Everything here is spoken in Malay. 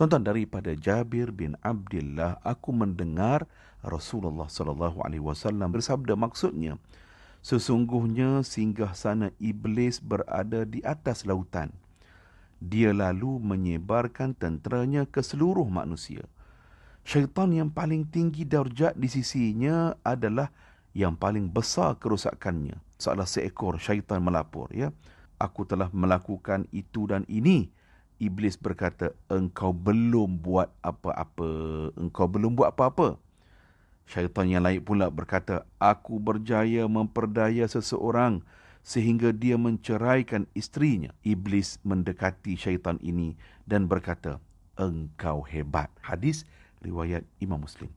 Tuan-tuan daripada Jabir bin Abdullah aku mendengar Rasulullah sallallahu alaihi wasallam bersabda maksudnya sesungguhnya singgah sana iblis berada di atas lautan. Dia lalu menyebarkan tenteranya ke seluruh manusia. Syaitan yang paling tinggi darjat di sisinya adalah yang paling besar kerosakannya. Salah seekor syaitan melapor ya. Aku telah melakukan itu dan ini iblis berkata engkau belum buat apa-apa engkau belum buat apa-apa Syaitan yang lain pula berkata, Aku berjaya memperdaya seseorang sehingga dia menceraikan istrinya. Iblis mendekati syaitan ini dan berkata, Engkau hebat. Hadis riwayat Imam Muslim.